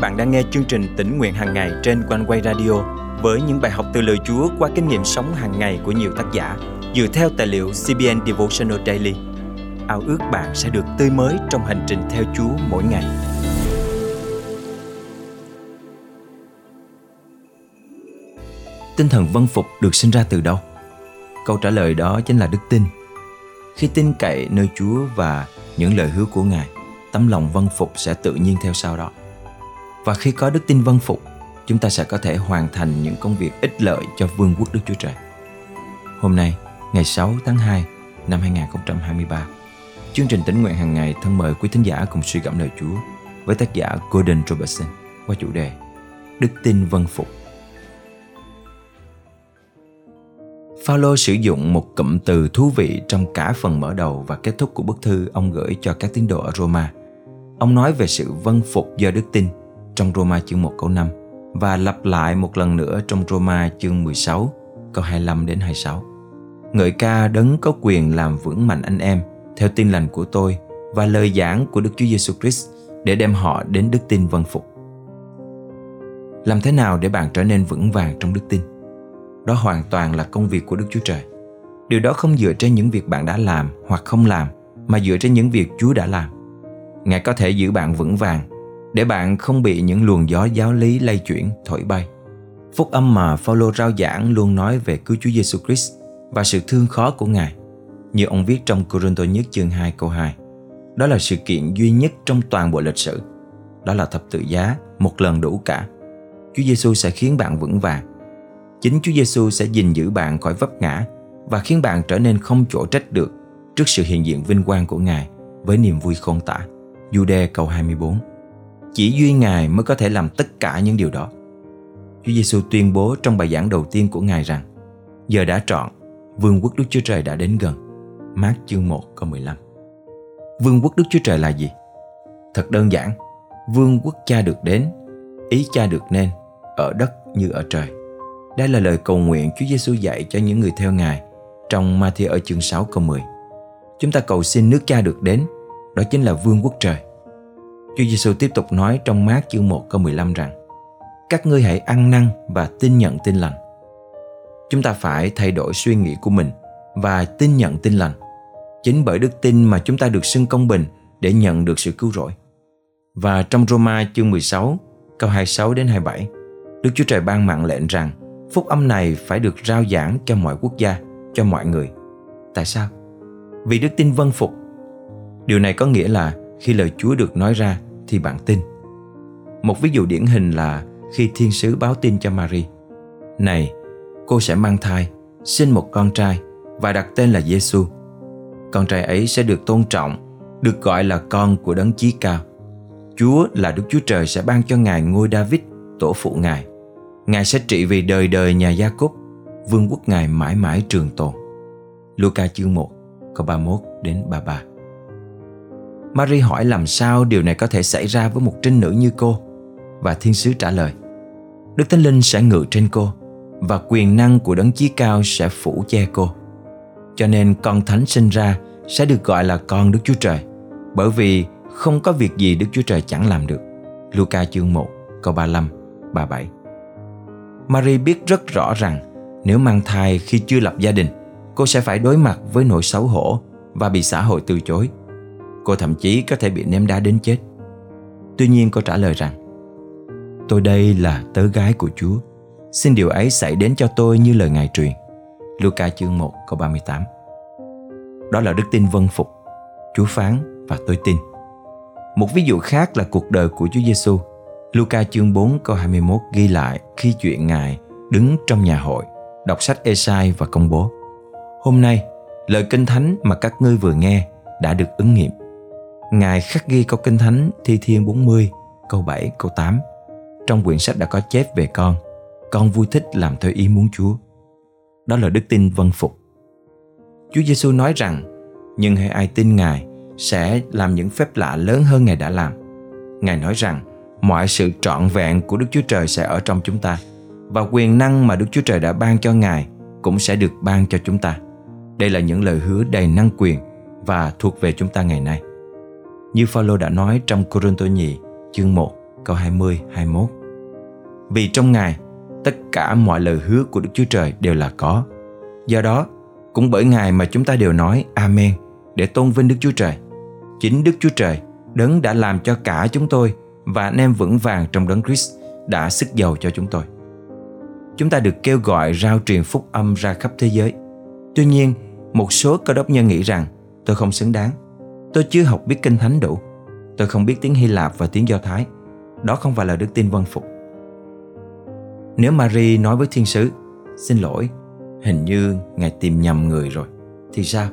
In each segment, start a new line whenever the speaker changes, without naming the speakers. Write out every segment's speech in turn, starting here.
bạn đang nghe chương trình tỉnh nguyện hàng ngày trên quanh quay radio với những bài học từ lời Chúa qua kinh nghiệm sống hàng ngày của nhiều tác giả dựa theo tài liệu CBN Devotional Daily. Ao ước bạn sẽ được tươi mới trong hành trình theo Chúa mỗi ngày. Tinh thần vân phục được sinh ra từ đâu? Câu trả lời đó chính là đức tin. Khi tin cậy nơi Chúa và những lời hứa của Ngài, tấm lòng vân phục sẽ tự nhiên theo sau đó. Và khi có đức tin vân phục, chúng ta sẽ có thể hoàn thành những công việc ích lợi cho vương quốc Đức Chúa Trời. Hôm nay, ngày 6 tháng 2 năm 2023, chương trình tỉnh nguyện hàng ngày thân mời quý thính giả cùng suy gẫm lời Chúa với tác giả Gordon Robertson qua chủ đề Đức tin vân phục. Phaolô sử dụng một cụm từ thú vị trong cả phần mở đầu và kết thúc của bức thư ông gửi cho các tín đồ ở Roma. Ông nói về sự vân phục do đức tin trong Roma chương 1 câu 5 và lặp lại một lần nữa trong Roma chương 16 câu 25 đến 26. Ngợi ca đấng có quyền làm vững mạnh anh em theo tin lành của tôi và lời giảng của Đức Chúa Giêsu Christ để đem họ đến đức tin vân phục. Làm thế nào để bạn trở nên vững vàng trong đức tin? Đó hoàn toàn là công việc của Đức Chúa Trời. Điều đó không dựa trên những việc bạn đã làm hoặc không làm, mà dựa trên những việc Chúa đã làm. Ngài có thể giữ bạn vững vàng để bạn không bị những luồng gió giáo lý lay chuyển, thổi bay. Phúc âm mà Phaolô rao giảng luôn nói về cứu Chúa Giêsu Christ và sự thương khó của Ngài. Như ông viết trong Corinto nhất chương 2 câu 2. Đó là sự kiện duy nhất trong toàn bộ lịch sử. Đó là thập tự giá, một lần đủ cả. Chúa Giêsu sẽ khiến bạn vững vàng. Chính Chúa Giêsu sẽ gìn giữ bạn khỏi vấp ngã và khiến bạn trở nên không chỗ trách được trước sự hiện diện vinh quang của Ngài với niềm vui khôn tả. Jude câu 24 chỉ duy Ngài mới có thể làm tất cả những điều đó. Chúa Giêsu tuyên bố trong bài giảng đầu tiên của Ngài rằng Giờ đã trọn, vương quốc Đức Chúa Trời đã đến gần. Mát chương 1 câu 15 Vương quốc Đức Chúa Trời là gì? Thật đơn giản, vương quốc cha được đến, ý cha được nên, ở đất như ở trời. Đây là lời cầu nguyện Chúa Giêsu dạy cho những người theo Ngài trong Matthew ở chương 6 câu 10. Chúng ta cầu xin nước cha được đến, đó chính là vương quốc trời. Chúa Giêsu tiếp tục nói trong mát chương 1 câu 15 rằng Các ngươi hãy ăn năn và tin nhận tin lành. Chúng ta phải thay đổi suy nghĩ của mình và tin nhận tin lành. Chính bởi đức tin mà chúng ta được xưng công bình để nhận được sự cứu rỗi. Và trong Roma chương 16 câu 26 đến 27 Đức Chúa Trời ban mạng lệnh rằng phúc âm này phải được rao giảng cho mọi quốc gia, cho mọi người. Tại sao? Vì đức tin vân phục. Điều này có nghĩa là khi lời Chúa được nói ra thì bạn tin. Một ví dụ điển hình là khi thiên sứ báo tin cho Mary. Này, cô sẽ mang thai, sinh một con trai và đặt tên là Giêsu. Con trai ấy sẽ được tôn trọng, được gọi là con của đấng chí cao. Chúa là Đức Chúa Trời sẽ ban cho Ngài ngôi David, tổ phụ Ngài. Ngài sẽ trị vì đời đời nhà Gia cúc vương quốc Ngài mãi mãi trường tồn. Luca chương 1, câu 31 đến 33. Marie hỏi làm sao điều này có thể xảy ra với một trinh nữ như cô? Và thiên sứ trả lời, Đức Thánh Linh sẽ ngự trên cô, Và quyền năng của đấng chí cao sẽ phủ che cô. Cho nên con thánh sinh ra sẽ được gọi là con Đức Chúa Trời, Bởi vì không có việc gì Đức Chúa Trời chẳng làm được. Luca chương 1 câu 35 37 Marie biết rất rõ rằng nếu mang thai khi chưa lập gia đình, cô sẽ phải đối mặt với nỗi xấu hổ và bị xã hội từ chối. Cô thậm chí có thể bị ném đá đến chết. Tuy nhiên cô trả lời rằng Tôi đây là tớ gái của Chúa. Xin điều ấy xảy đến cho tôi như lời Ngài truyền. Luca chương 1 câu 38 Đó là đức tin vân phục. Chúa phán và tôi tin. Một ví dụ khác là cuộc đời của Chúa Giêsu. Luca chương 4 câu 21 ghi lại khi chuyện Ngài đứng trong nhà hội đọc sách Esai và công bố. Hôm nay, lời kinh thánh mà các ngươi vừa nghe đã được ứng nghiệm. Ngài khắc ghi câu kinh thánh Thi Thiên 40, câu 7, câu 8. Trong quyển sách đã có chép về con. Con vui thích làm theo ý muốn Chúa. Đó là đức tin vân phục. Chúa Giêsu nói rằng, nhưng hãy ai tin Ngài sẽ làm những phép lạ lớn hơn Ngài đã làm. Ngài nói rằng, mọi sự trọn vẹn của Đức Chúa Trời sẽ ở trong chúng ta và quyền năng mà Đức Chúa Trời đã ban cho Ngài cũng sẽ được ban cho chúng ta. Đây là những lời hứa đầy năng quyền và thuộc về chúng ta ngày nay. Như Phaolô đã nói trong Corinto nhì chương 1 câu 20, 21. Vì trong Ngài, tất cả mọi lời hứa của Đức Chúa Trời đều là có. Do đó, cũng bởi Ngài mà chúng ta đều nói Amen để tôn vinh Đức Chúa Trời. Chính Đức Chúa Trời, đấng đã làm cho cả chúng tôi và anh em vững vàng trong đấng Christ đã sức giàu cho chúng tôi. Chúng ta được kêu gọi rao truyền phúc âm ra khắp thế giới. Tuy nhiên, một số cơ đốc nhân nghĩ rằng tôi không xứng đáng. Tôi chưa học biết kinh thánh đủ. Tôi không biết tiếng Hy Lạp và tiếng Do Thái. Đó không phải là đức tin vân phục. Nếu Marie nói với thiên sứ, xin lỗi, hình như ngài tìm nhầm người rồi, thì sao?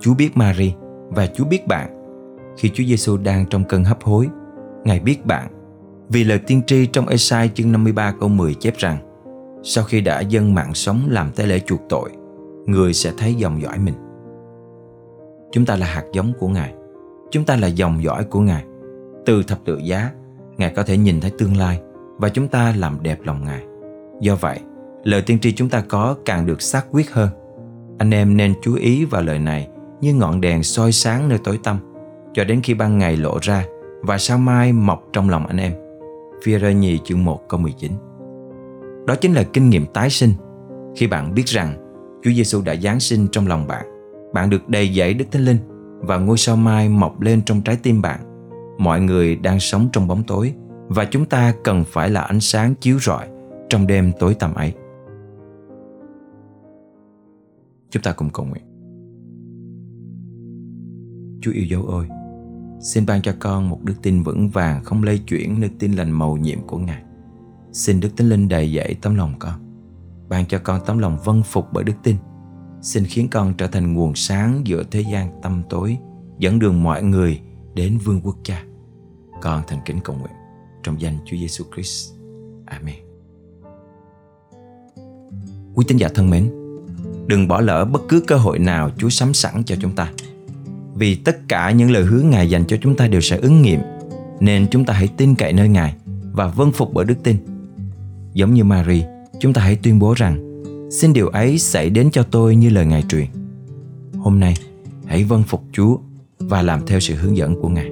Chúa biết Marie và Chúa biết bạn. Khi Chúa Giêsu đang trong cơn hấp hối, Ngài biết bạn. Vì lời tiên tri trong Esai chương 53 câu 10 chép rằng Sau khi đã dâng mạng sống làm tế lễ chuộc tội Người sẽ thấy dòng dõi mình Chúng ta là hạt giống của Ngài. Chúng ta là dòng dõi của Ngài. Từ thập tự giá Ngài có thể nhìn thấy tương lai Và chúng ta làm đẹp lòng Ngài. Do vậy, lời tiên tri chúng ta có càng được xác quyết hơn. Anh em nên chú ý vào lời này Như ngọn đèn soi sáng nơi tối tăm Cho đến khi ban ngày lộ ra Và sao mai mọc trong lòng anh em. Phía rơi nhì chương 1 câu 19 Đó chính là kinh nghiệm tái sinh. Khi bạn biết rằng Chúa Giêsu đã Giáng sinh trong lòng bạn bạn được đầy dẫy Đức Thánh Linh Và ngôi sao mai mọc lên trong trái tim bạn Mọi người đang sống trong bóng tối Và chúng ta cần phải là ánh sáng chiếu rọi Trong đêm tối tăm ấy Chúng ta cùng cầu nguyện Chúa yêu dấu ơi Xin ban cho con một đức tin vững vàng không lây chuyển đức tin lành màu nhiệm của Ngài. Xin Đức Thánh Linh đầy dẫy tấm lòng con. Ban cho con tấm lòng vân phục bởi đức tin. Xin khiến con trở thành nguồn sáng giữa thế gian tâm tối, dẫn đường mọi người đến vương quốc cha. Con thành kính cầu nguyện trong danh Chúa Giêsu Christ. Amen. Quý tín giả thân mến, đừng bỏ lỡ bất cứ cơ hội nào Chúa sắm sẵn cho chúng ta vì tất cả những lời hứa Ngài dành cho chúng ta đều sẽ ứng nghiệm Nên chúng ta hãy tin cậy nơi Ngài Và vâng phục bởi đức tin Giống như Mary Chúng ta hãy tuyên bố rằng Xin điều ấy xảy đến cho tôi như lời Ngài truyền. Hôm nay, Hãy vâng phục Chúa Và làm theo sự hướng dẫn của Ngài.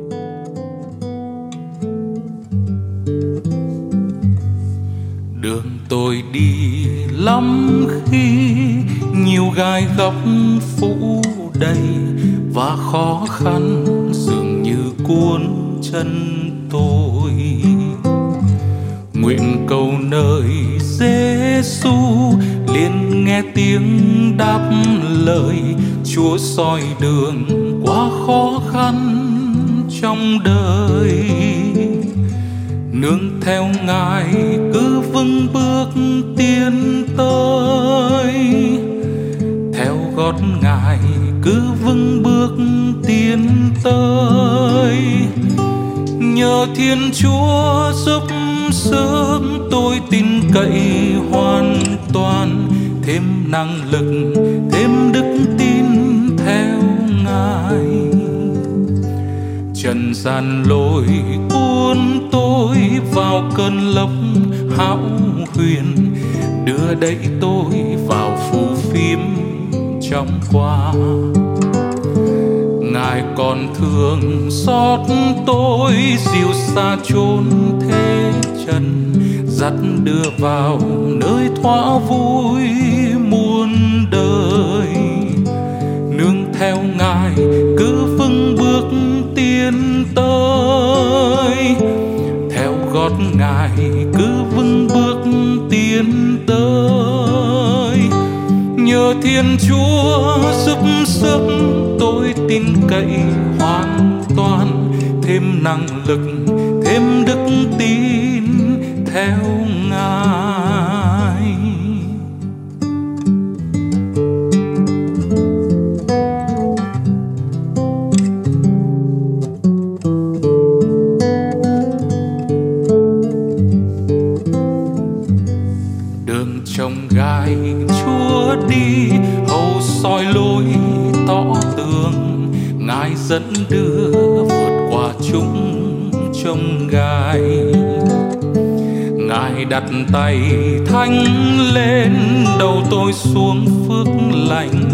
Đường tôi đi lắm khi Nhiều gai góc phủ đầy và khó khăn dường như cuốn chân tôi. Nguyện cầu nơi Giêsu liền nghe tiếng đáp lời. Chúa soi đường qua khó khăn trong đời. Nương theo ngài cứ vững bước tiến tới. Theo gót ngài cứ vững bước tiến tới. Nhờ thiên chúa giúp sớm tôi tin cậy hoàn toàn. Thêm năng lực, thêm đức tin theo ngài. Trần gian lôi cuốn tôi vào cơn lốc hão huyền. Đưa đẩy tôi vào phù phiếm trong qua. Ngài còn thương xót tôi dịu xa chốn thế chân, dắt đưa vào nơi thỏa vui muôn đời. Nương theo ngài, cứ vững bước tiến tới. Theo gót ngài, cứ vững bước tiến tới. Nhờ thiên chúa giúp sức, tôi tin cậy hoàn toàn thêm năng lực tay thanh lên, đầu tôi xuống phước lành.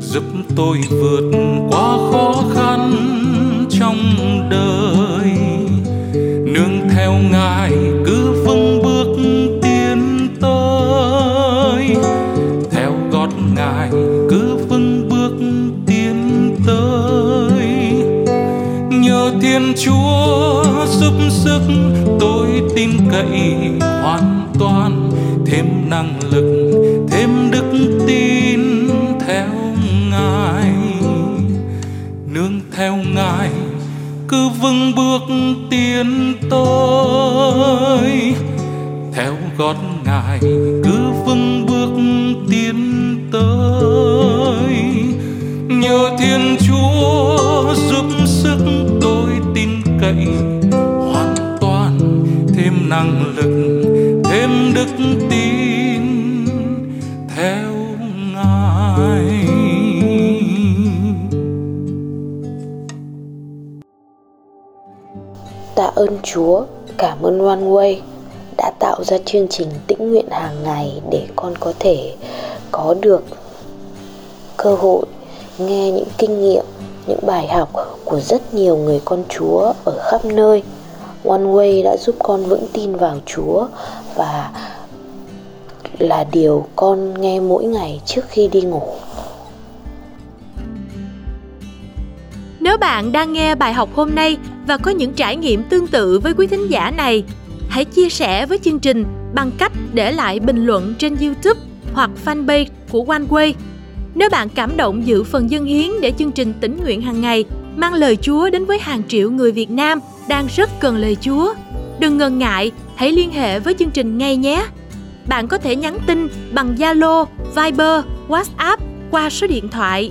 Giúp tôi vượt qua khó khăn trong đời. Nương theo ngài cứ vững bước tiến tới. Theo gót ngài cứ vững bước tiến tới. Nhờ thiên chúa giúp sức, tôi tin cậy hoàn toàn. Thêm năng lực, thêm đức tin theo Ngài.
Nương theo Ngài, cứ vững bước tiến tôi theo gót Ngài ơn chúa, cảm ơn one way đã tạo ra chương trình tĩnh nguyện hàng ngày để con có thể có được cơ hội nghe những kinh nghiệm, những bài học của rất nhiều người con Chúa ở khắp nơi. One Way đã giúp con vững tin vào Chúa và là điều con nghe mỗi ngày trước khi đi ngủ.
Nếu bạn đang nghe bài học hôm nay và có những trải nghiệm tương tự với quý thính giả này, hãy chia sẻ với chương trình bằng cách để lại bình luận trên YouTube hoặc fanpage của OneWay. Nếu bạn cảm động dự phần dân hiến để chương trình tỉnh nguyện hàng ngày mang lời Chúa đến với hàng triệu người Việt Nam đang rất cần lời Chúa, đừng ngần ngại, hãy liên hệ với chương trình ngay nhé. Bạn có thể nhắn tin bằng Zalo, Viber, WhatsApp qua số điện thoại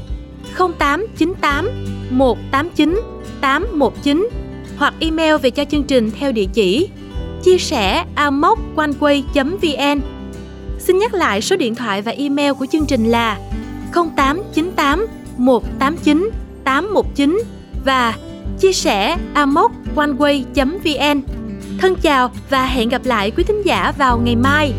0898 189 819 hoặc email về cho chương trình theo địa chỉ chia sẻ amoconeway.vn Xin nhắc lại số điện thoại và email của chương trình là 0898 189 819 và chia sẻ amoconeway.vn. Thân chào và hẹn gặp lại quý thính giả vào ngày mai.